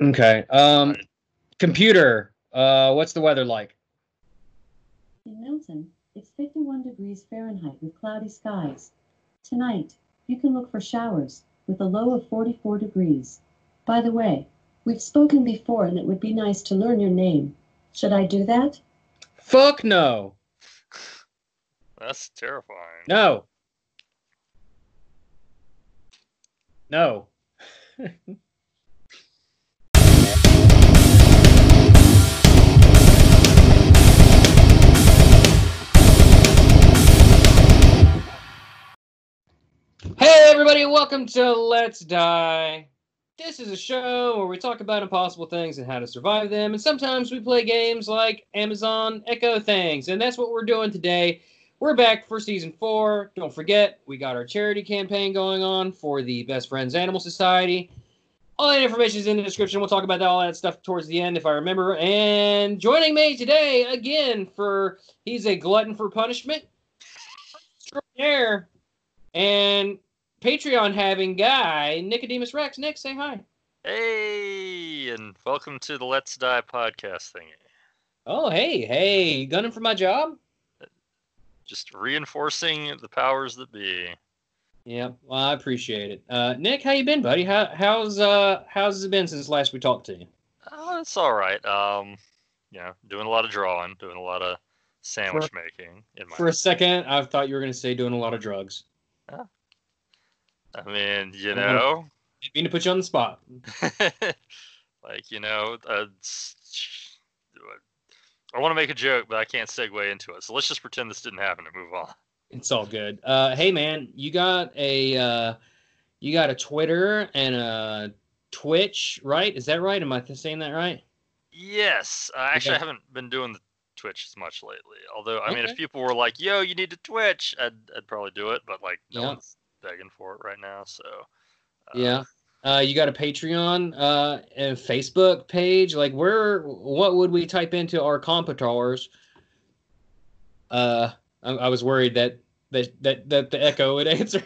Okay. Um, computer. Uh, what's the weather like? In Milton, it's 51 degrees Fahrenheit with cloudy skies. Tonight, you can look for showers with a low of 44 degrees. By the way, we've spoken before and it would be nice to learn your name. Should I do that? Fuck no. That's terrifying. No. No. Hey everybody, welcome to Let's Die. This is a show where we talk about impossible things and how to survive them, and sometimes we play games like Amazon Echo things, and that's what we're doing today. We're back for season four. Don't forget, we got our charity campaign going on for the Best Friends Animal Society. All that information is in the description. We'll talk about that, all that stuff towards the end if I remember. And joining me today again for he's a glutton for punishment, and Patreon having guy Nicodemus Rex. Nick, say hi. Hey, and welcome to the Let's Die podcast thingy. Oh, hey, hey, gunning for my job? Just reinforcing the powers that be. Yeah, well, I appreciate it. Uh, Nick, how you been, buddy? How how's uh how's it been since last we talked to you? Oh, it's all right. Um, you know, doing a lot of drawing, doing a lot of sandwich For- making. In my, For a second, I thought you were going to say doing a lot of drugs. I mean, you know, Didn't mean to put you on the spot. like you know, uh, I want to make a joke, but I can't segue into it. So let's just pretend this didn't happen and move on. It's all good. Uh, hey man, you got a uh, you got a Twitter and a Twitch, right? Is that right? Am I saying that right? Yes, uh, actually, Okay. I haven't been doing the Twitch as much lately. Although, I mean, if people were like, "Yo, you need to Twitch," I'd, I'd probably do it. But like, no Yeah. one's begging for it right now. So, uh, Yeah. Uh, you got a Patreon uh, and Facebook page. Like, where? What would we type into our competitors? Uh, I, I was worried that that that, that the Echo would answer.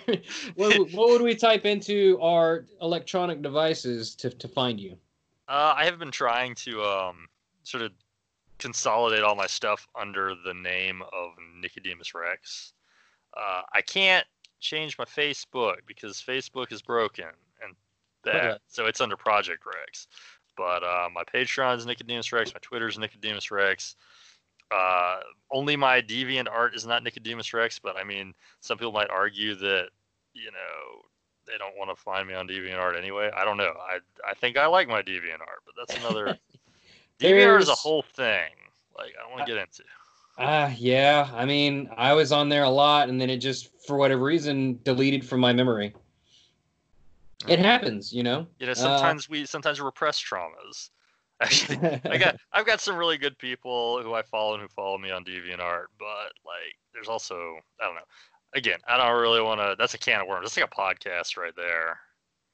what, would- what would we type into our electronic devices to to find you? Uh, I have been trying to um, sort of consolidate all my stuff under the name of Nicodemus Rex. Uh, I can't change my Facebook because Facebook is broken and bad, Okay. so it's under Project Rex. But uh, my Patreon is Nicodemus Rex. My Twitter is Nicodemus Rex. Uh, only my Deviant art is not Nicodemus Rex, but I mean, some people might argue that you know they don't want to find me on DeviantArt anyway. I don't know. I I think I like my DeviantArt, but that's another. DeviantArt is a whole thing. Like I don't want to get into. Ah, yeah. I mean, I was on there a lot, and then it just, for whatever reason, deleted from my memory. It happens, you know. You know, Uh, sometimes we sometimes repress traumas. Actually, I got I've got some really good people who I follow and who follow me on DeviantArt, but like there's also I don't know. Again, I don't really want to. That's a can of worms. That's like a podcast right there.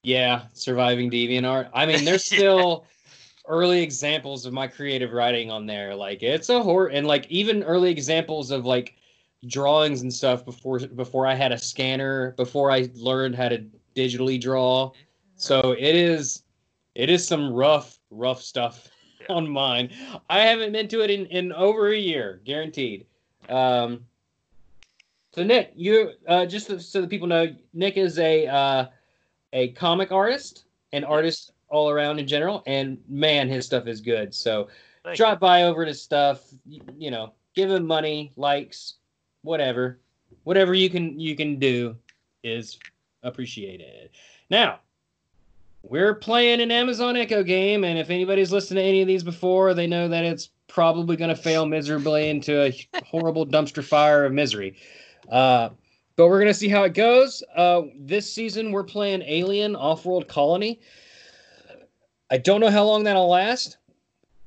Yeah, surviving DeviantArt. I mean, there's Yeah. Early examples of my creative writing on there. Like it's a horror, and like even early examples of like drawings and stuff before before I had a scanner, before I learned how to digitally draw. So it is it is some rough rough stuff Yeah. on mine. I haven't been to it in in over a year, guaranteed. Um, so Nick, you uh, just so- that people know, Nick is a uh, a comic artist, an artist all around in general, and man, his stuff is good. So Thank drop by over to stuff, you, you know, give him money, likes, whatever, whatever you can you can do is appreciated. Now, we're playing an Amazon Echo game, and if anybody's listened to any of these before, they know that it's probably going to fail miserably into a horrible dumpster fire of misery. Uh, but we're going to see how it goes. Uh, this season, we're playing Alien Off-World Colony. I don't know how long that'll last.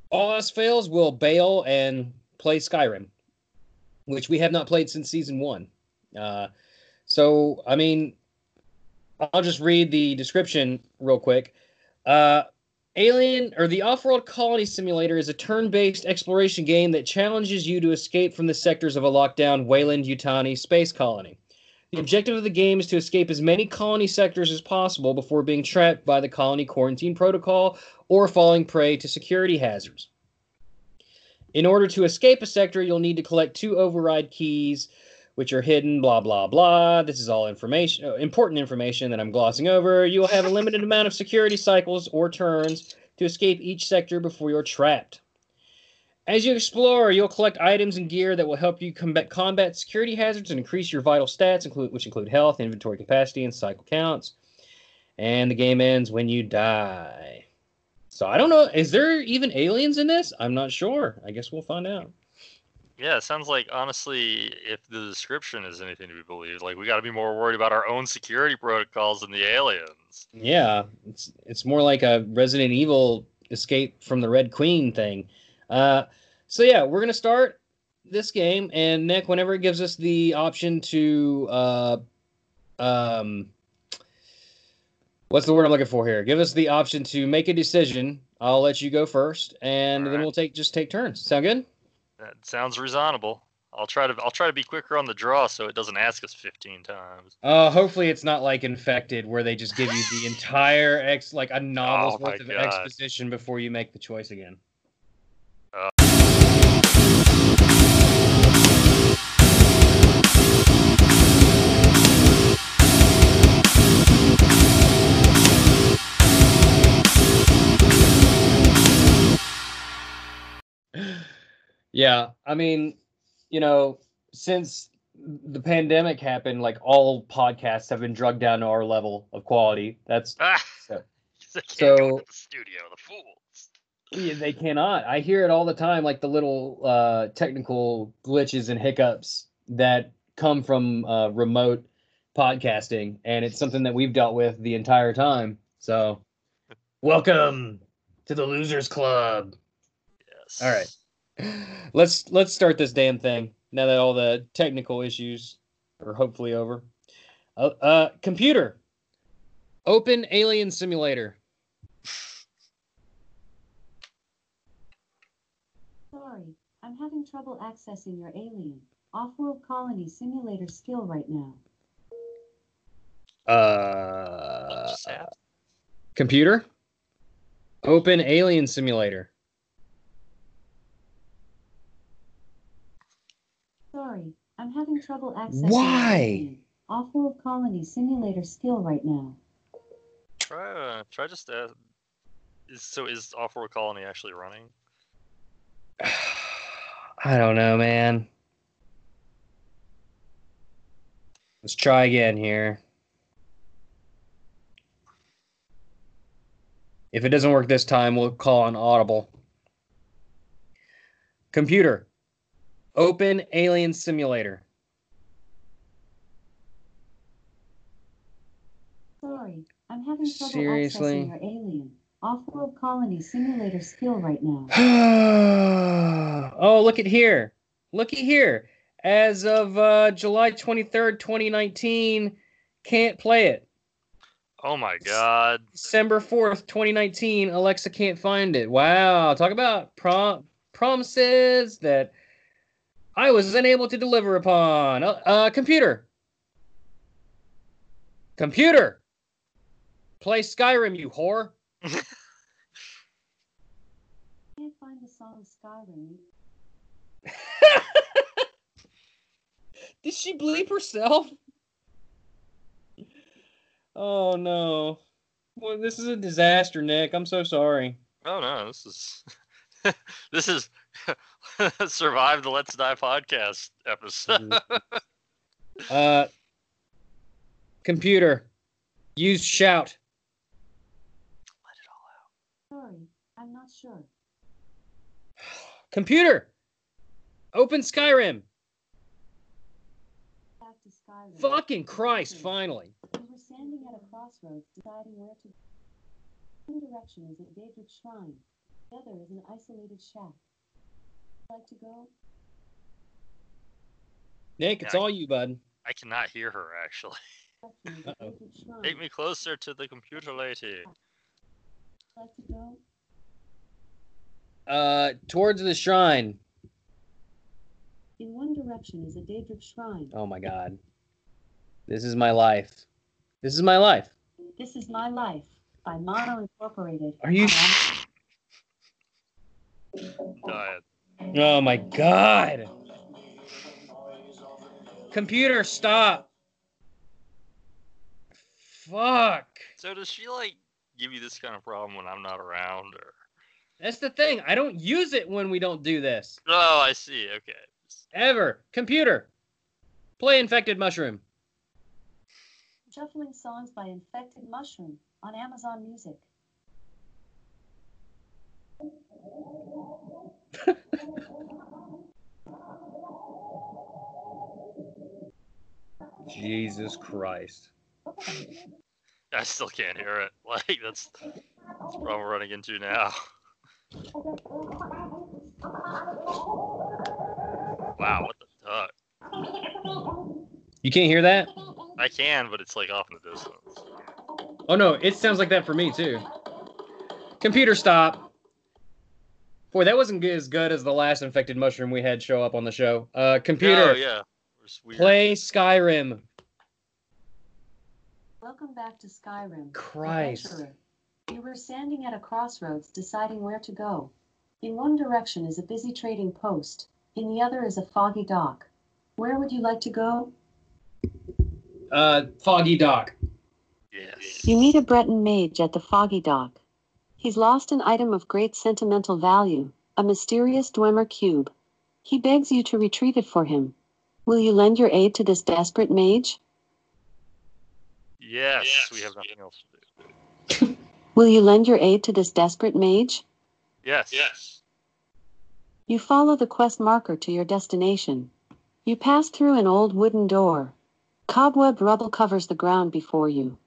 All else fails, we'll bail and play Skyrim, which we have not played since season one. Uh, so, I mean, I'll just read the description real quick. Uh, Alien or the Off-World Colony Simulator is a turn-based exploration game that challenges you to escape from the sectors of a lockdown Weyland Yutani space colony. The objective of the game is to escape as many colony sectors as possible before being trapped by the colony quarantine protocol or falling prey to security hazards. In order to escape a sector, you'll need to collect two override keys, which are hidden, blah, blah, blah. This is all information, uh, important information that I'm glossing over. You will have a limited amount of security cycles or turns to escape each sector before you're trapped. As you explore, you'll collect items and gear that will help you combat, combat security hazards and increase your vital stats, include, which include health, inventory capacity, and cycle counts. And the game ends when you die. So I don't know. Is there even aliens in this? I'm not sure. I guess we'll find out. Yeah, it sounds like honestly, if the description is anything to be believed, like we got to be more worried about our own security protocols than the aliens. Yeah, it's it's more like a Resident Evil escape from the Red Queen thing. Uh, so yeah, we're gonna start this game, and Nick, whenever it gives us the option to, uh, um, what's the word I'm looking for here? Give us the option to make a decision. I'll let you go first, and All then right. we'll take just take turns. Sound good? That sounds reasonable. I'll try to I'll try to be quicker on the draw so it doesn't ask us 15 times. Uh, hopefully it's not like infected, where they just give you the entire ex like a novel's Oh worth of God. exposition before you make the choice again. Yeah, I mean, you know, since the pandemic happened, like all podcasts have been drugged down to our level of quality. That's Ah, So- they can't go so- the studio, the fools. yeah, they cannot. I hear it all the time, like the little uh, technical glitches and hiccups that come from uh, remote podcasting, and it's something that we've dealt with the entire time. So, welcome to the Losers Club. Yes. All right. Let's let's start this damn thing now that all the technical issues are hopefully over. Uh, uh computer. Open Alien Simulator. Sorry, I'm having trouble accessing your alien off-world colony simulator skill right now. Uh computer. Open Alien Simulator. Sorry, I'm having trouble accessing Why? your alien off-world colony simulator skill right now. try uh, try just uh, is, so is Off-World Colony actually running? I don't know, man. Let's try again here. If it doesn't work this time, we'll call on Audible. Computer, open Alien Simulator. Sorry, I'm having trouble Seriously? accessing your alien off-world colony simulator skill right now. oh, look at here. Looky here. As of uh, July 23rd, 2019, can't play it. Oh my god. December 4th, 2019, Alexa can't find it. Wow. Talk about prom- promises that I was unable to deliver upon. Uh, uh, computer. Computer. Play Skyrim, you whore. Can't find the song Skyrim. Did she bleep herself? Oh no. Well, this is a disaster, Nick. I'm so sorry. Oh no, this is this is survive the Let's Die podcast episode. Uh computer. Use shout. Let it all out. Sorry, I'm not sure. Computer. Open Skyrim. Back to Skyrim. Fucking Christ, finally. We were standing at a crossroads deciding where to go. One direction is at Daedric Shrine. The other is an isolated shack. Like to go? Nick, it's Yeah, I- all you, bud. I cannot hear her actually. Direction is at Uh-oh. Take me closer to the computer lady. Like to go? Uh towards the shrine. In one direction is a Daedric Shrine. Oh my god. This is my life. This is my life. This is My Life by Mono Incorporated. Are you? Dying. Oh my god. Computer, stop. Fuck. So does she like give you this kind of problem when I'm not around, or? That's the thing. I don't use it when we don't do this. Oh, I see. Okay. Ever. Computer. Play Infected Mushroom. Shuffling songs by Infected Mushroom on Amazon Music. Jesus Christ. I still can't hear it. Like that's that's problem we're running into now. Wow, what the fuck? You can't hear that? I can, but it's like off in the distance. Oh no, it sounds like that for me too. Computer, stop. Boy, that wasn't as good as the last infected mushroom we had show up on the show. Uh, computer, Oh yeah. It was weird. play Skyrim. Welcome back to Skyrim. Christ. Adventurer. You were standing at a crossroads deciding where to go. In one direction is a busy trading post, in the other is a foggy dock. Where would you like to go? Uh, Foggy Dock. Yes. You meet a Breton mage at the foggy dock. He's lost an item of great sentimental value, a mysterious Dwemer cube. He begs you to retrieve it for him. Will you lend your aid to this desperate mage? Yes, yes. we have nothing else to do. Will you lend your aid to this desperate mage? Yes. Yes. You follow the quest marker to your destination. You pass through an old wooden door. Cobweb rubble covers the ground before you.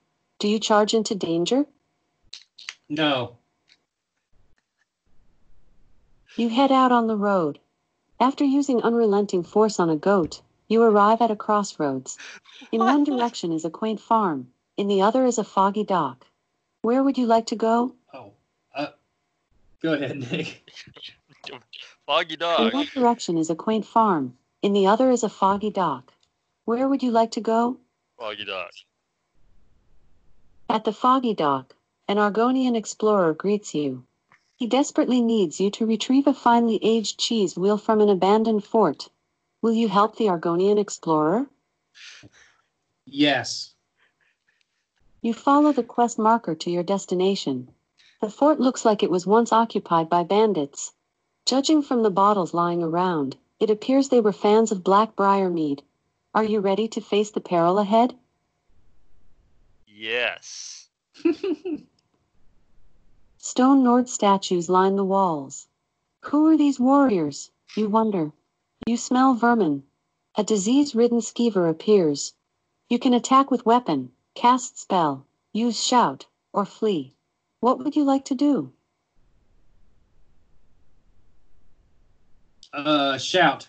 Do you charge into danger? No. You head out on the road. After using unrelenting force on a goat, you arrive at a crossroads. In one direction is a quaint farm, in the other is a foggy dock. Where would you like to go? Oh. Uh, go ahead, Nick. Foggy dock. In one direction is a quaint farm, in the other is a foggy dock. Where would you like to go? Foggy dog. At the foggy dock, an Argonian explorer greets you. He desperately needs you to retrieve a finely aged cheese wheel from an abandoned fort. Will you help the Argonian explorer? Yes. You follow the quest marker to your destination. The fort looks like it was once occupied by bandits. Judging from the bottles lying around, it appears they were fans of Blackbriar mead. Are you ready to face the peril ahead? Yes. Stone Nord statues line the walls. Who are these warriors? You wonder. You smell vermin. A disease ridden skeever appears. You can attack with weapon, cast spell, use shout, or flee. What would you like to do? Uh, shout.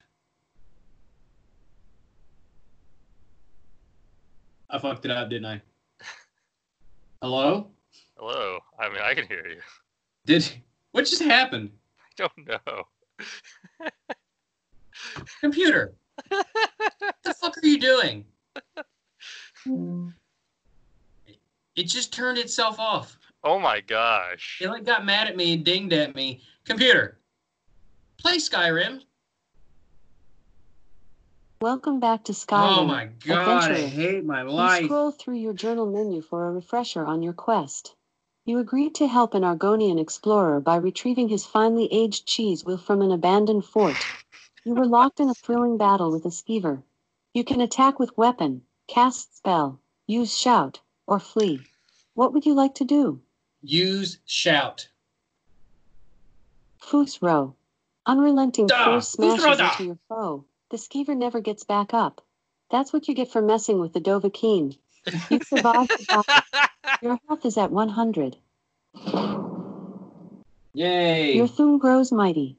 I fucked it up, didn't I? Hello? Hello. I mean, I can hear you. Did what just happened? I don't know. Computer. what the fuck are you doing? It just turned itself off. Oh my gosh. It like got mad at me and dinged at me. Computer. Play Skyrim. Welcome back to oh Skyrim. oh my god, I hate my life. You scroll through your journal menu for a refresher on your quest. You agreed to help an Argonian explorer by retrieving his finely aged cheese wheel from an abandoned fort. You were locked in a thrilling battle with a skeever. You can attack with weapon, cast spell, use shout, or flee. What would you like to do? Use shout. Fus Ro. Unrelenting Da! force smashes into your foe. The skeever never gets back up. That's what you get for messing with the Dovahkiin. You survived the battle. Your health is at 100. Yay. Your Thu'um grows mighty.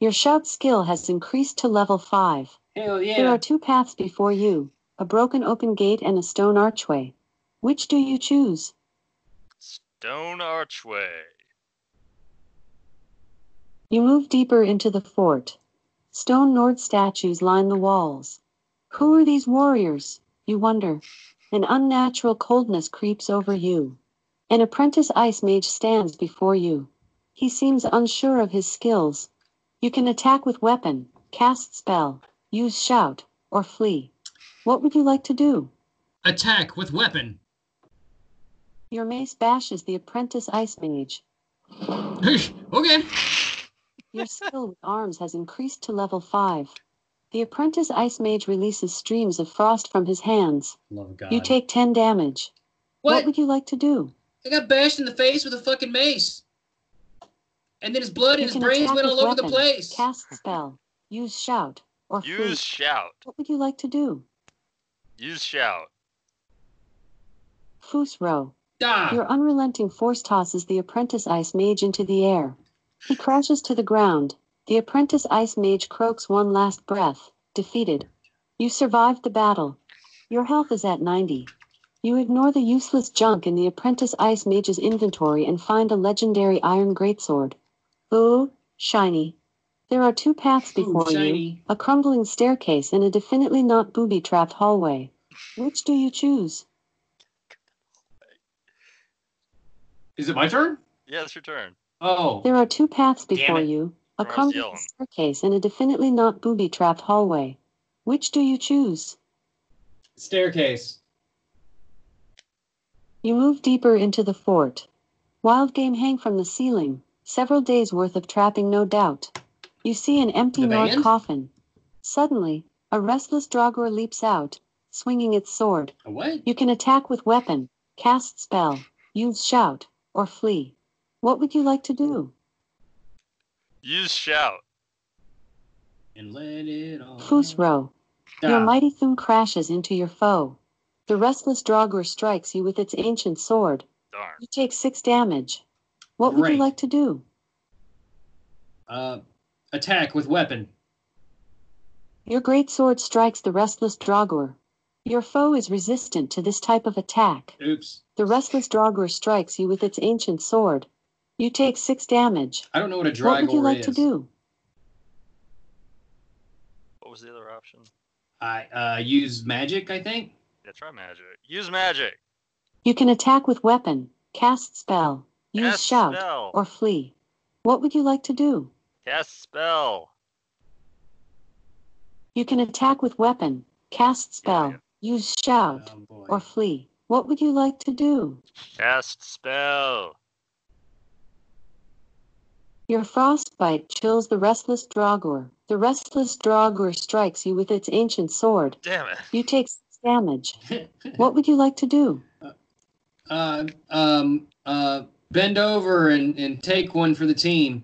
Your shout skill has increased to level 5. Hell yeah! There are two paths before you a broken open gate and a stone archway. Which do you choose? Stone archway. You move deeper into the fort. Stone Nord statues line the walls. Who are these warriors? you wonder. An unnatural coldness creeps over you. An apprentice ice mage stands before you. He seems unsure of his skills. You can attack with weapon, cast spell, use shout, or flee. What would you like to do? Attack with weapon. Your mace bashes the apprentice ice mage. okay. Your skill with arms has increased to level 5. The apprentice ice mage releases streams of frost from his hands. Love God. You take 10 damage. What? what would you like to do? I got bashed in the face with a fucking mace. And then his blood You and his brains went all over the weapon, place. Cast spell, use shout, or flee. Use shout. What would you like to do? Use shout. Fus Ro. Ah, Your unrelenting force tosses the apprentice ice mage into the air. He crashes to the ground. The apprentice ice mage croaks one last breath, defeated. You survived the battle. Your health is at 90. You ignore the useless junk in the apprentice ice mage's inventory and find a legendary iron greatsword. Ooh, shiny. There are two paths Ooh, before you a crumbling staircase and a definitely not booby trapped hallway. Which do you choose? Is it my turn? Yeah, it's your turn. Oh. There are two paths before you a Ross crumbling yelling. staircase and a definitely not booby trapped hallway. Which do you choose? Staircase. You move deeper into the fort. Wild game hang from the ceiling, several days worth of trapping, no doubt. You see an empty The North coffin. Suddenly, a restless Draugr leaps out, swinging its sword. A what? You can attack with weapon, cast spell, use shout, or flee. What would you like to do? Use shout. And let it all. Fus Ro. Your mighty Thu'um crashes into your foe. The restless Draugr strikes you with its ancient sword. Darn. You take six damage. What would you like to do? Uh, attack with weapon. Your great sword strikes the restless Draugr. Your foe is resistant to this type of attack. Oops. The restless Draugr strikes you with its ancient sword. You take six damage. I don't know what a What would you Dragor like is. to do? What was the other option? I uh use magic. I think. Yeah, try magic. Use magic. You can attack with weapon, cast spell, use Cast shout, spell. or flee. What would you like to do? Cast spell. You can attack with weapon, cast spell, yeah. use shout, Oh boy. or flee. What would you like to do? Cast spell. Your frostbite chills the restless Draugr. The restless Draugr strikes you with its ancient sword. Damn it. You take damage. What would you like to do? uh, um, uh, bend over and, and take one for the team.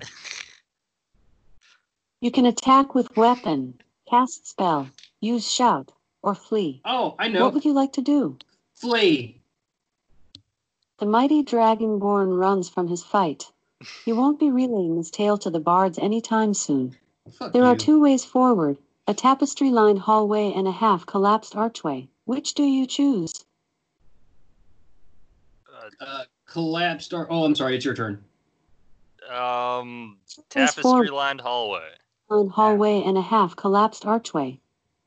You can attack with weapon, cast spell, use shout, or flee. Oh, I know. What would you like to do? Flee. The mighty Dragonborn runs from his fight. He won't be relaying his tale to the bards anytime soon. Fuck There you. are two ways forward a tapestry lined hallway and a half collapsed archway. Which do you choose? Uh, collapsed. Or, oh, I'm sorry. It's your turn. Uh, um, tapestry lined hallway. lined hallway and a half collapsed archway.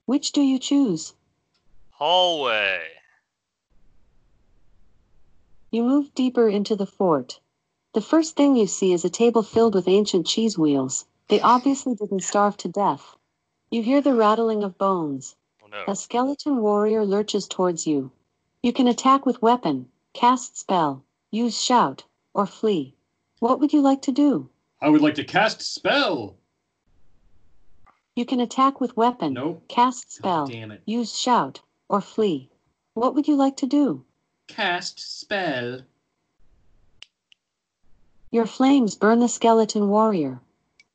Which do you choose? Hallway. You move deeper into the fort. The first thing you see is a table filled with ancient cheese wheels. They obviously didn't starve to death. You hear the rattling of bones. Oh no. A skeleton warrior lurches towards you. You can attack with weapon, cast spell, use shout, or flee. What would you like to do? I would like to cast spell. You can attack with weapon, Nope. cast spell, damn use shout, or flee. What would you like to do? Cast spell. Your flames burn the skeleton warrior.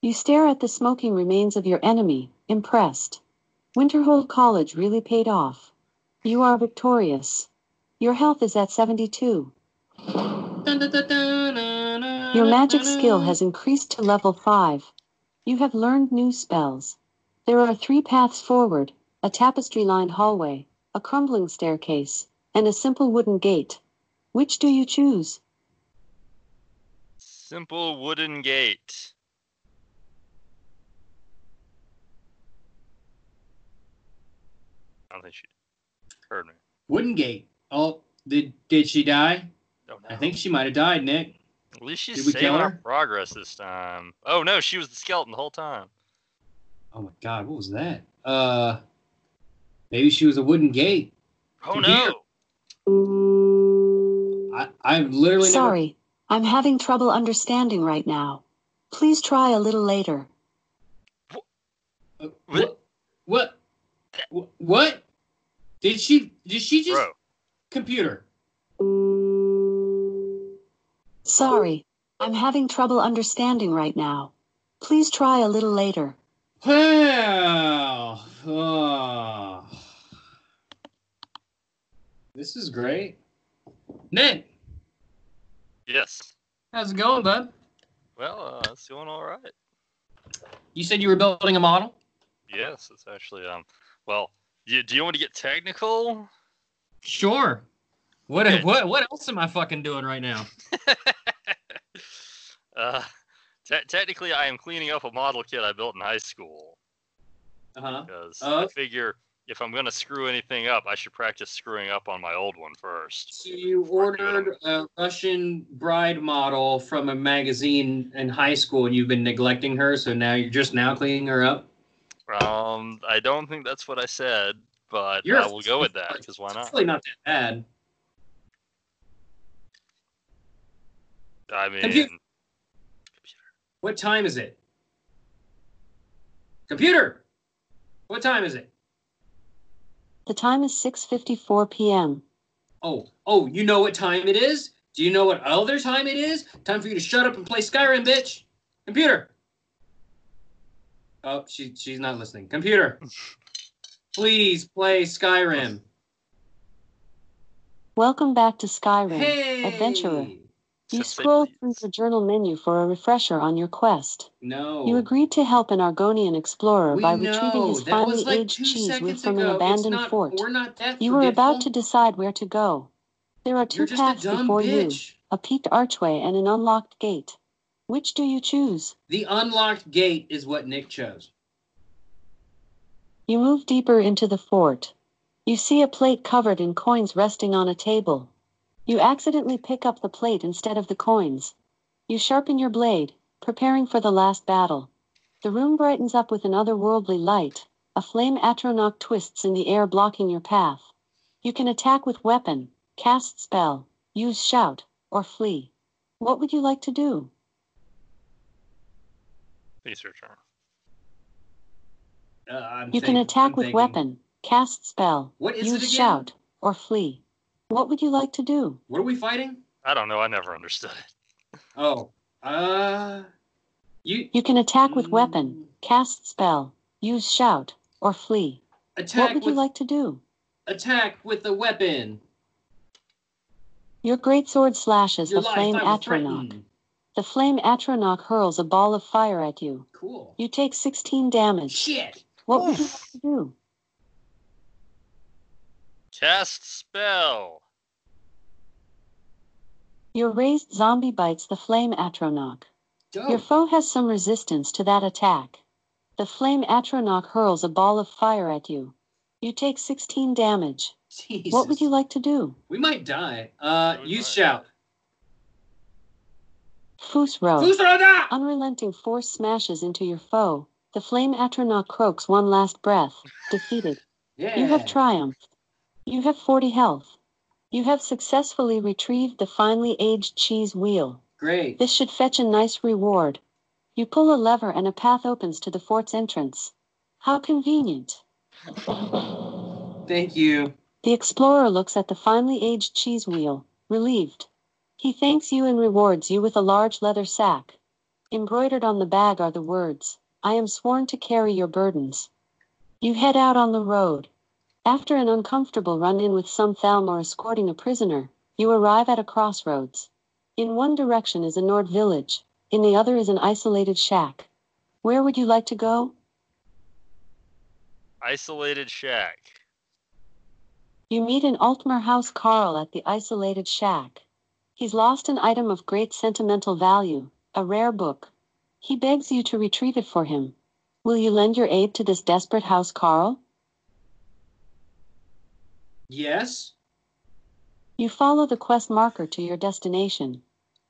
You stare at the smoking remains of your enemy, impressed. Winterhold College really paid off. You are victorious. Your health is at 72. Your magic skill has increased to level 5. You have learned new spells. There are three paths forward a tapestry lined hallway, a crumbling staircase, and a simple wooden gate. Which do you choose? Simple wooden gate. I don't think she. Heard me. Wooden Gate. Oh, did did she die? Don't know. I think she might have died, Nick. At least she's Did we saving kill our her? progress this time. Oh no, she was the skeleton the whole time. Oh my God, what was that? Uh, maybe she was a wooden gate. Oh Computer. no! I I've literally Sorry, I'm having trouble understanding right now. Please try a little later. never. What? What? What? Did she? Did she just Bro, computer? Sorry, I'm having trouble understanding right now. Please try a little later. Well, oh. this is great. Nick, yes. how's it going, bud? Well, uh, it's going all right. You said you were building a model. Yes, it's actually um. Well, you, do you want to get technical? Sure. What Okay. what what else am I fucking doing right now? uh, te- technically, I am cleaning up a model kit I built in high school Uh huh. because Uh. I figure if I'm gonna screw anything up, I should practice screwing up on my old one first. So you ordered a Russian bride model from a magazine in high school, and you've been neglecting her, so now you're just now cleaning her up. Um, I don't think that's what I said, but You're I will go with that because why It's not? really not that bad. I mean, Computer. What time is it? Computer. What time is it? The time is 6:54 p.m. Oh, oh, you know what time it is? Do you know what other time it is? Time for you to shut up and play Skyrim, bitch. Computer. Oh, she she's not listening. Computer. Please play Skyrim. Welcome back to Skyrim. Hey. Adventurer. You scroll through the journal menu for a refresher on your quest. No. You agreed to help an Argonian explorer We by know. retrieving his That finely like aged cheese from ago. an abandoned not- fort. We're not that You were about to decide where to go. There are 2 paths before you a peaked archway and an unlocked gate. Which do you choose? The unlocked gate is what Nick chose. You move deeper into the fort. You see a plate covered in coins resting on a table. You accidentally pick up the plate instead of the coins. You sharpen your blade, preparing for the last battle. The room brightens up with an otherworldly light. A flame atronach twists in the air, blocking your path. You can attack with weapon, cast spell, use shout, or flee. What would you like to do? It's your turn. Uh, I'm You can attack I'm with thinking. weapon, cast spell, What is it use again? shout, or flee. What would you like to do? What are we fighting? I don't know. I never understood it. Oh, uh, you You can attack with Mm. weapon, cast spell, use shout, or flee. attack What would with you like to do? attack with a weapon. Your great sword slashes Your the flame atronach. The flame atronach hurls a ball of fire at you. Cool. You take 16 damage. Shit. What would you like to do? Cast spell. Your raised zombie bites the flame atronach. Your foe has some resistance to that attack. The flame atronach hurls a ball of fire at you. You take 16 damage. Jesus. What would you like to do? We might die. Uh, We use might. shout. Fusro. Fusroda! Unrelenting force smashes into your foe. The flame atronach croaks one last breath. Defeated. Yeah. You have triumphed. You have 40 health. You have successfully retrieved the finely aged cheese wheel. Great. This should fetch a nice reward. You pull a lever and a path opens to the fort's entrance. How convenient. Thank you. The explorer looks at the finely aged cheese wheel, relieved. He thanks you and rewards you with a large leather sack. Embroidered on the bag are the words, I am sworn to carry your burdens. You head out on the road. After an uncomfortable run in with some Thalmor escorting a prisoner, you arrive at a crossroads. In one direction is a Nord village, in the other is an isolated shack. Where would you like to go? Isolated shack. You meet an Altmer Housecarl at the isolated shack. He's lost an item of great sentimental value, a rare book. He begs you to retrieve it for him. Will you lend your aid to this desperate housecarl? Yes. You follow the quest marker to your destination.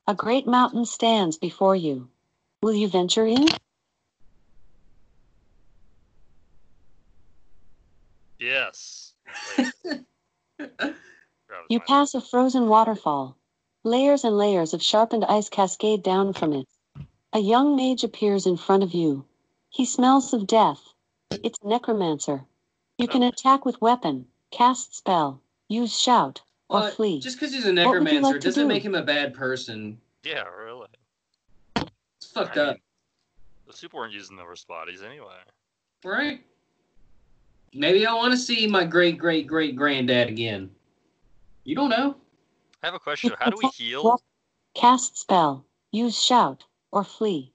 A great mountain stands before you. Will you venture in? Yes. Wait, grab his You pass a frozen waterfall. Layers and layers of sharpened ice cascade down from it. A young mage appears in front of you. He smells of death. It's a necromancer. You can oh. attack with weapon, cast spell, use shout, or But flee. just because he's a necromancer like doesn't do? make him a bad person. Yeah, really. It's fucked I up, mean, those people weren't using those bodies anyway. right? Maybe I want to see my great great great granddad again. You don't know. I have a question. How do we heal? Cast spell, use shout, or flee.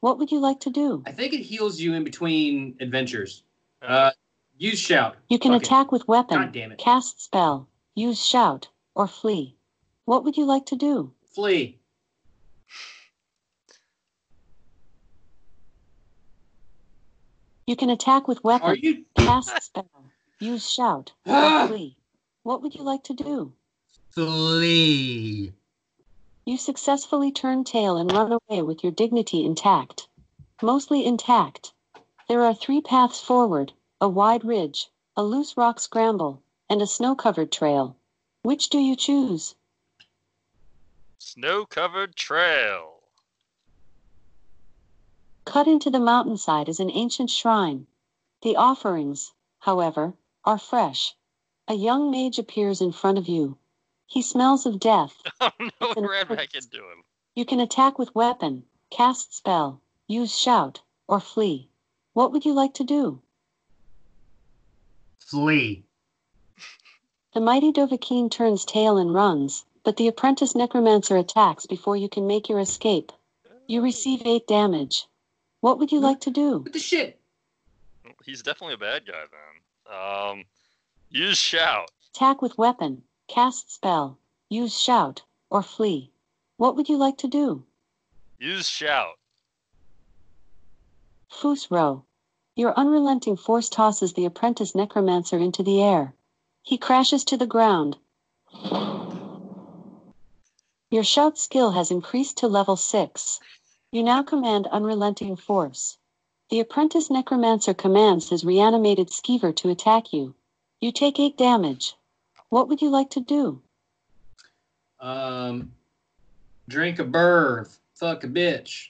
What would you like to do? I think it heals you in between adventures. Uh, Uh, use shout. You can Fuck it. attack with weapon, God damn it. cast spell, use shout, or flee. What would you like to do? Flee. You can attack with Are weapon, you? cast spell, use shout, or flee. What would you like to do? Flee. You successfully turn tail and run away with your dignity intact. Mostly intact. There are three paths forward a wide ridge, a loose rock scramble, and a snow covered trail. Which do you choose? Snow-covered trail. Cut into the mountainside is an ancient shrine. The offerings, however, are fresh. A young mage appears in front of you. He smells of death. Oh no, we ran back into him. You can attack with weapon, cast spell, use shout, or flee. What would you like to do? Flee. The mighty Dovahkiin turns tail and runs, but the apprentice necromancer attacks before you can make your escape. You receive 8 damage. What would you like to do? What the shit? He's definitely a bad guy then. Um, use shout. Attack with weapon, cast spell, use shout, or flee. What would you like to do? Use shout. Fusro. Your unrelenting force tosses the apprentice necromancer into the air. He crashes to the ground. Your shout skill has increased to level 6. You now command unrelenting force. The apprentice necromancer commands his reanimated skeever to attack you. You take 8 damage. What would you like to do? Um, drink a burr. Fuck a bitch.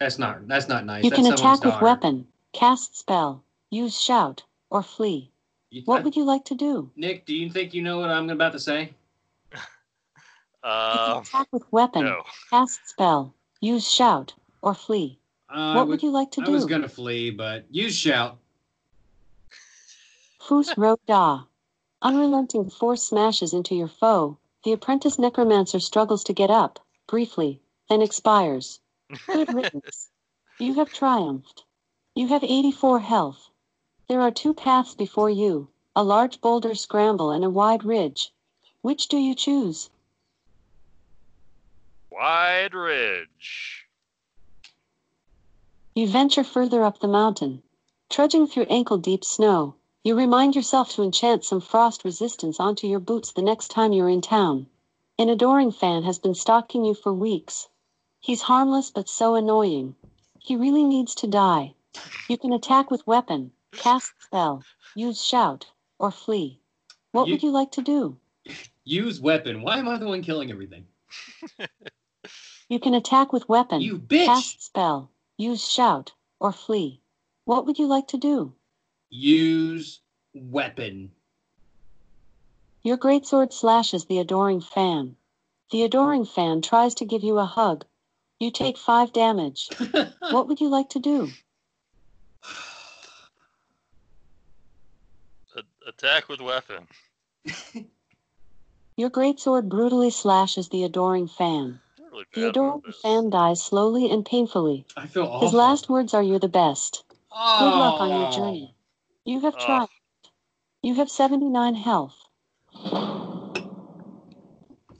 That's not. That's not nice. You That's can attack with weapon, cast spell, use shout, or flee. You- What would you like to do? Nick, do you think you know what I'm about to say? You can Um, attack with weapon, no. cast spell, use shout, or flee. Uh, what I would you like to I do? I was gonna flee, but use shout. Fus Ro Da. Unrelenting force smashes into your foe. The apprentice necromancer struggles to get up, briefly, then expires. Good riddance. You have triumphed. You have 84 health. There are two paths before you a large boulder scramble and a wide ridge. Which do you choose? Wide Ridge. You venture further up the mountain. Trudging through ankle deep snow, you remind yourself to enchant some frost resistance onto your boots the next time you're in town. An adoring fan has been stalking you for weeks. He's harmless but so annoying. He really needs to die. You can attack with weapon, cast spell, use shout, or flee. What You- would you like to do? Use weapon. Why am I the one killing everything? You can attack with weapon, You bitch. cast spell, use shout, or flee. What would you like to do? Use weapon. Your greatsword slashes the adoring fan. The adoring fan tries to give you a hug. You take five damage. What would you like to do? A- attack with weapon. Your greatsword brutally slashes the adoring fan. Really The adoring fan dies slowly and painfully. I feel awful. His last words are You're the best. Good luck on your Oh. journey. You have ah. Oh. triumphed. You have 79 health.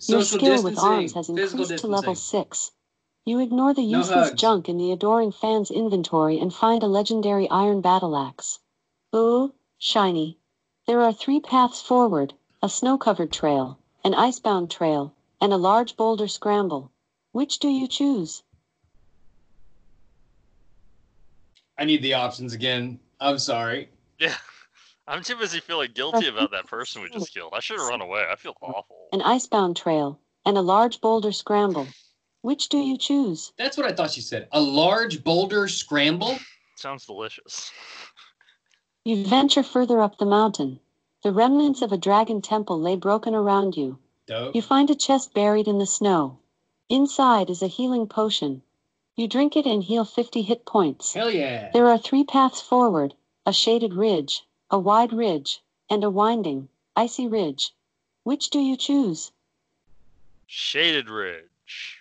Your skill with arms has increased to level distancing. 6. You ignore the No useless hugs. junk in the adoring fan's inventory and find a legendary iron battle axe. Ooh, shiny. There are three paths forward a snow covered trail, an icebound trail, and a large boulder scramble. Which do you choose? I need the options again. I'm sorry. Yeah. I'm too busy feeling guilty about that person we just killed. I should have run away. I feel awful. An icebound trail, and a large boulder scramble. Which do you choose? That's what I thought you said. A large boulder scramble? Sounds delicious. You venture further up the mountain. The remnants of a dragon temple lay broken around you. Dope. You find a chest buried in the snow. Inside is a healing potion. You drink it and heal 50 hit points. Hell yeah. There are three paths forward a shaded ridge, a wide ridge, and a winding, icy ridge. Which do you choose? Shaded Ridge.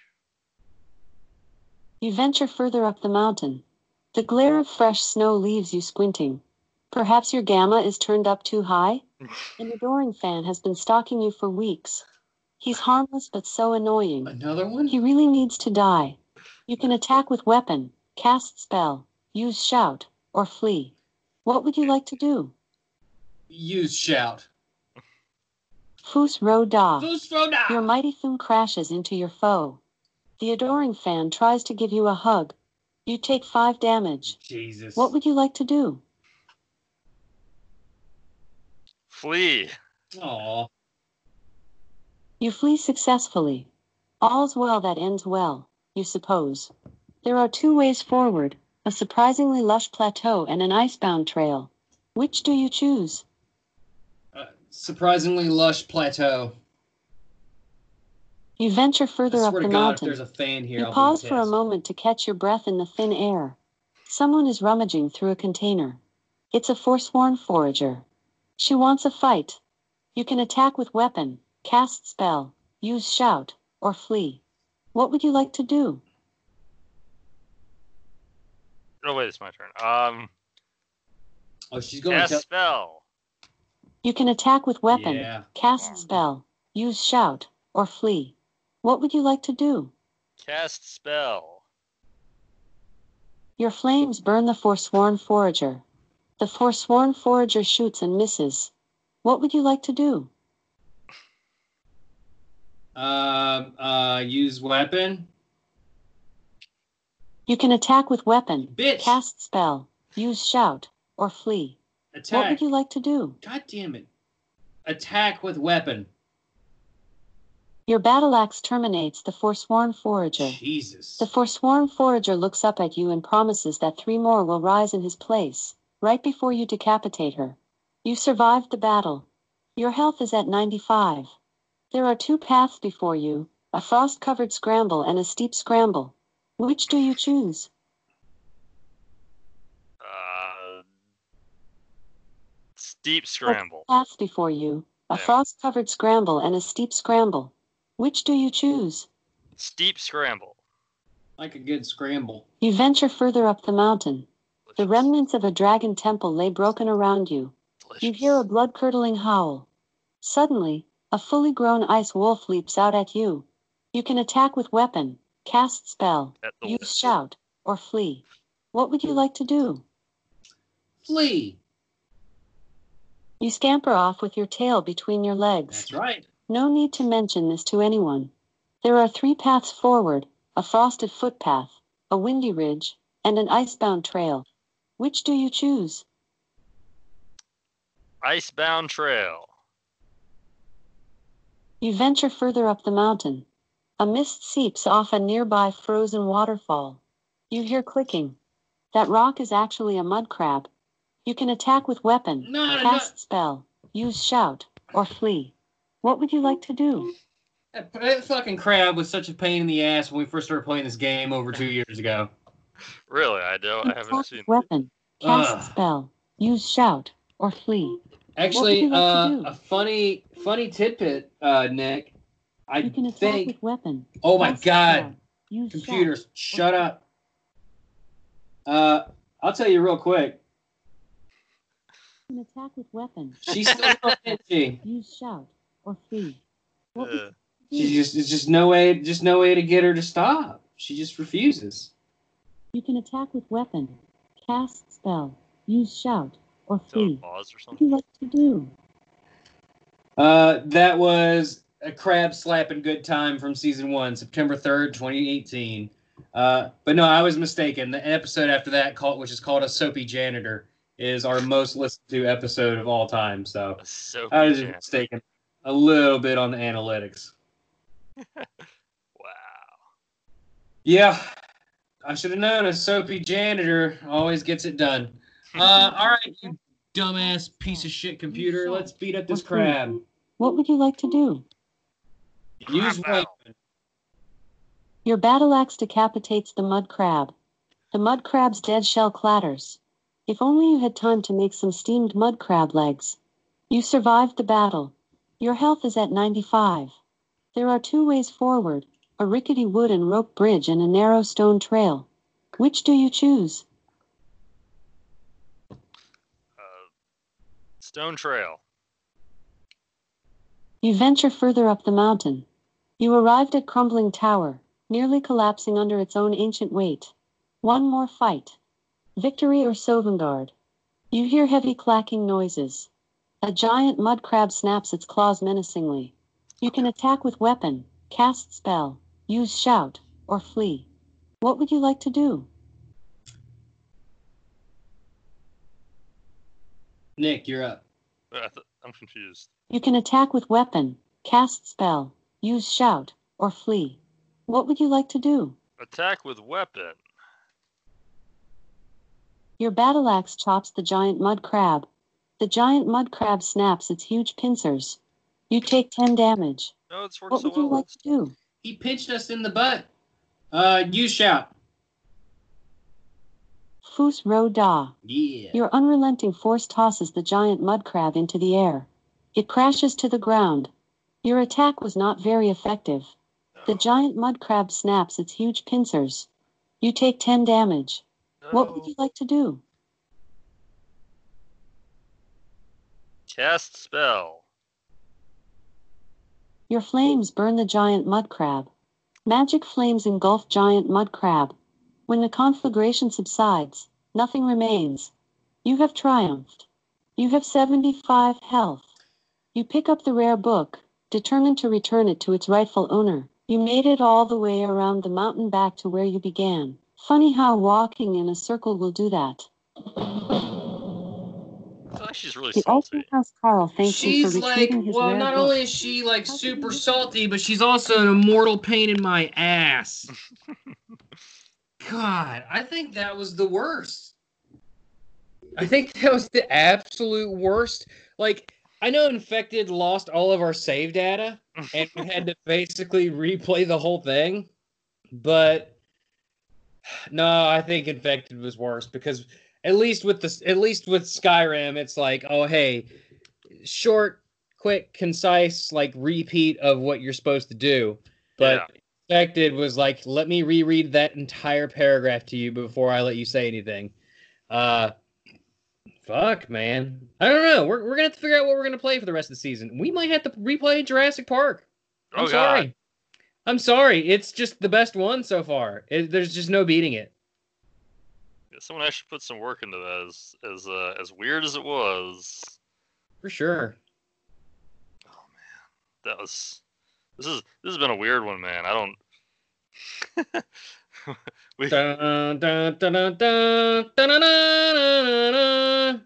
You venture further up the mountain. The glare of fresh snow leaves you squinting. Perhaps your gamma is turned up too high? and An adoring fan has been stalking you for weeks. He's harmless but so annoying. Another one? He really needs to die. You can attack with weapon, cast spell, use shout, or flee. What would you like to do? Use shout. Fus ro da. Fusroda! Your mighty Thu'um crashes into your foe. The adoring fan tries to give you a hug. You take five damage. Jesus. What would you like to do? Flee. Aw. You flee successfully. All's well that ends well, you suppose. There are two ways forward a surprisingly lush plateau and an icebound trail. Which do you choose? Uh, surprisingly lush plateau. You venture further up the God, mountain. there's a fan here, You I'll pause for a moment to catch your breath in the thin air. Someone is rummaging through a container. It's a forsworn forager. She wants a fight. You can attack with weapon, cast spell, use shout, or flee. What would you like to do? Oh wait, it's my turn. Um, Oh, she's going cast to spell. You can attack with weapon, Yeah. cast spell, use shout, or flee. What would you like to do? Cast spell. Your flames burn the forsworn forager. The forsworn forager shoots and misses. What would you like to do? Um, uh, use weapon. You can attack with weapon, Bitch. cast spell, use shout, or flee. Attack. What would you like to do? God damn it. Attack with weapon. Your battle axe terminates the forsworn forager. Jesus. The forsworn forager looks up at you and promises that three more will rise in his place, right before you decapitate her. You survived the battle. Your health is at 95. There are two paths before you a frost covered scramble and a steep scramble. Which do you choose? Uh, steep scramble. Paths before you a Yeah. frost covered scramble and a steep scramble. Which do you choose? Steep scramble. like a good scramble. You venture further up the mountain. The remnants of a dragon temple lay broken around you. You hear a blood curdling howl. Suddenly, a fully grown ice wolf leaps out at you. You can attack with weapon, cast spell, At the use window. shout, or flee. What would you like to do? Flee. You scamper off with your tail between your legs. That's right. No need to mention this to anyone. There are three paths forward a frosted footpath, a windy ridge, and an icebound trail. Which do you choose? Icebound trail. You venture further up the mountain. A mist seeps off a nearby frozen waterfall. You hear clicking. That rock is actually a mud crab. You can attack with weapon, No, no, cast spell, use shout, or flee. What would you like to do? That, that fucking crab was such a pain in the ass when we first started playing this game over two years ago. Really? I don't. I haven't seen. weapon, cast Ugh. spell, use shout, or flee. Actually, like uh, a funny, funny tidbit, uh, Nick. I You can think. with weapon. Oh my cast God! spell, use shout. Computers, shut up. Uh, I'll tell you real quick. You can attack with weapon, She's still going, isn't she? use shout, or flee. What Uh, She just, it's just no way, just no way to get her to stop. She just refuses. You can attack with weapon, cast spell, use shout, or so flee. pause or What do you like to do? Uh, that was a crab slapping good time from season one, September 3rd, 2018. Uh, but no, I was mistaken. The episode after that, called, which is called A Soapy Janitor, is our most listened to episode of all time. So So I was mistaken a little bit on the analytics. wow. Yeah, I should have known a soapy janitor always gets it done. Uh, all right, you dumbass piece of shit computer. Let's beat up this crab. What would you like to do? Use Crab weapon. Your battle axe decapitates the mud crab. The mud crab's dead shell clatters. If only you had time to make some steamed mud crab legs. You survived the battle. Your health is at 95. There are two ways forward a rickety wood and rope bridge and a narrow stone trail. Which do you choose? Uh, Stone Trail. You venture further up the mountain. You arrived at Crumbling Tower, nearly collapsing under its own ancient weight. One more fight. Victory or Sovngarde. You hear heavy clacking noises. A giant mud crab snaps its claws menacingly. You can attack with weapon, cast spell, use shout, or flee. What would you like to do? Nick, you're up. Uh, I th- I'm confused. You can attack with weapon, cast spell, use shout, or flee. What would you like to do? Attack with weapon. Your battle axe chops the giant mud crab. The giant mud crab snaps its huge pincers. You take 10 damage. No, it's worked What so would you well. like to do? He pinched us in the butt. Uh, you shout. Fus ro da. Yeah. Your unrelenting force tosses the giant mud crab into the air. It crashes to the ground. Your attack was not very effective. The giant mud crab snaps its huge pincers. You take 10 damage. What would you like to do? Cast spell. Your flames burn the giant mud crab. Magic flames engulf giant mud crab. When the conflagration subsides, nothing remains. You have triumphed. You have 75 health. You pick up the rare book, determined to return it to its rightful owner. You made it all the way around the mountain back to where you began. Funny how walking in a circle will do that. I feel like she's really The salty. Ultimate Housecarl thanks you She's for like, his well, not book. only is she like super salty, but she's also an immortal pain in my ass. God, I think that was the worst. I think that was the absolute worst. Like, I know Infected lost all of our save data and we had to basically replay the whole thing, but no, I think Infected was worse because at least with the at least with Skyrim, it's like, oh hey, short, quick, concise, like repeat of what you're supposed to do. But Infected was like, let me reread that entire paragraph to you before I let you say anything. Uh fuck, man. I don't know. We're, we're gonna have to figure out what we're gonna play for the rest of the season. We might have to replay Jurassic Park. I'm Oh, sorry. God. I'm sorry. It's just the best one so far. It, there's just no beating it. Yeah, Someone actually put some work into that. As as uh, as weird as it was, For sure. Oh man, that was. This is this has been a weird one, man. I don't. we, Dun, dun, dun, dun, dun, dun, dun, dun, dun.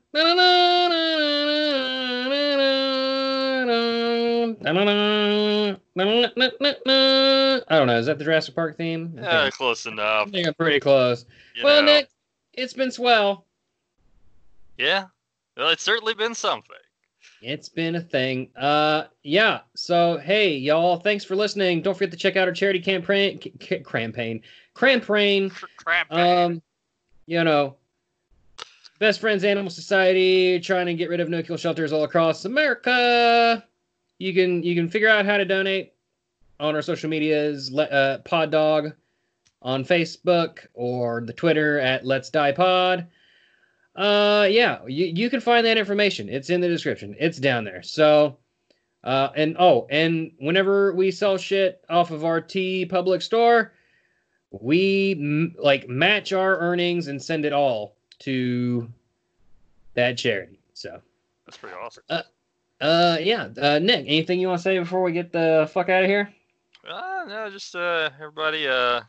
I don't know. Is that the Jurassic Park theme? I yeah, close I enough. think I'm pretty close. You Well, know. Nick, it's been swell. Yeah, well, it's certainly been something. It's been a thing. Uh, yeah. So hey, y'all, thanks for listening. Don't forget to check out our charity campaign. c- c- Campaign. Crampaign. Cr- Crap. man. Um, you know, Best Friends Animal Society trying to get rid of no-kill shelters all across America. You can you can figure out how to donate on our social medias. le- Uh, Pod Dog on Facebook or the Twitter at Let's Die Pod. Uh, yeah, you, you can find that information. It's in the description. It's down there. So, uh, and oh, and whenever we sell shit off of our TeePublic store, we m- like match our earnings and send it all to that charity. So, That's pretty awesome. uh, Uh, yeah. Uh, Nick, anything you want to say before we get the fuck out of here? Uh, no, just uh, everybody, uh,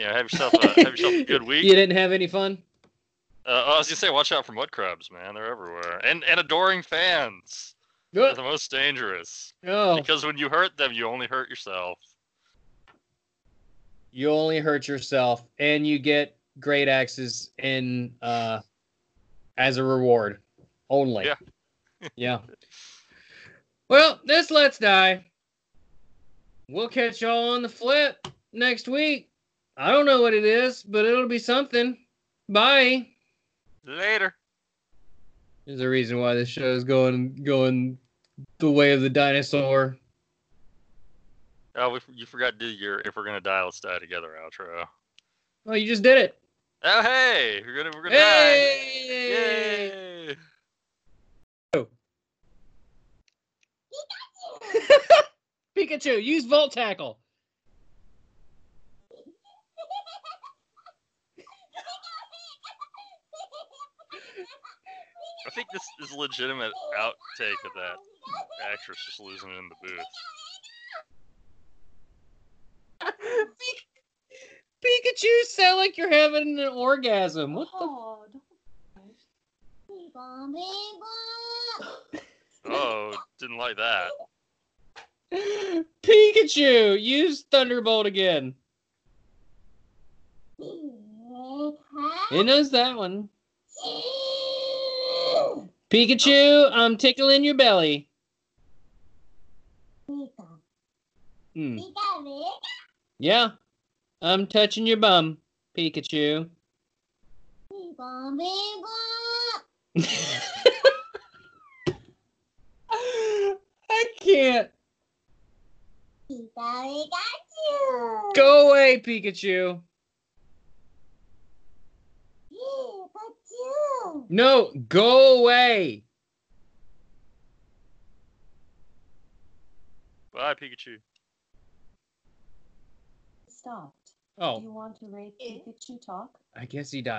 you know, have yourself a, have yourself a good week. You didn't have any fun? Uh, I was gonna say, watch out for mud crabs, man. They're everywhere, and and adoring fans. They're the most dangerous Oh, because when you hurt them, you only hurt yourself. you only hurt yourself, and you get great axes in uh as a reward only. Yeah. yeah. Well, this let's die. We'll catch y'all on the flip next week. I don't know what it is, but it'll be something. Bye. Later. There's a reason why this show is going going the way of the dinosaur. Oh, we, you forgot to do your "If We're Gonna Die, Let's Die Together" outro. Oh, you just did it. Oh, hey, we're gonna we're gonna Hey! die. Yay! Oh. Pikachu, use Volt Tackle. Think this is a legitimate outtake of that actress just losing it in the booth. Pikachu sound like you're having an orgasm. What the? Oh, Oh, didn't like that. Pikachu, use Thunderbolt again. He knows that one. Pikachu, I'm tickling your belly. Hmm. Yeah, I'm touching your bum, Pikachu. I can't. Go away, Pikachu. No, go away. Bye, Pikachu. Stopped. Oh. Do you want to rate Pikachu talk? I guess he died.